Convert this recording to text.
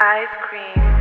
Ice cream.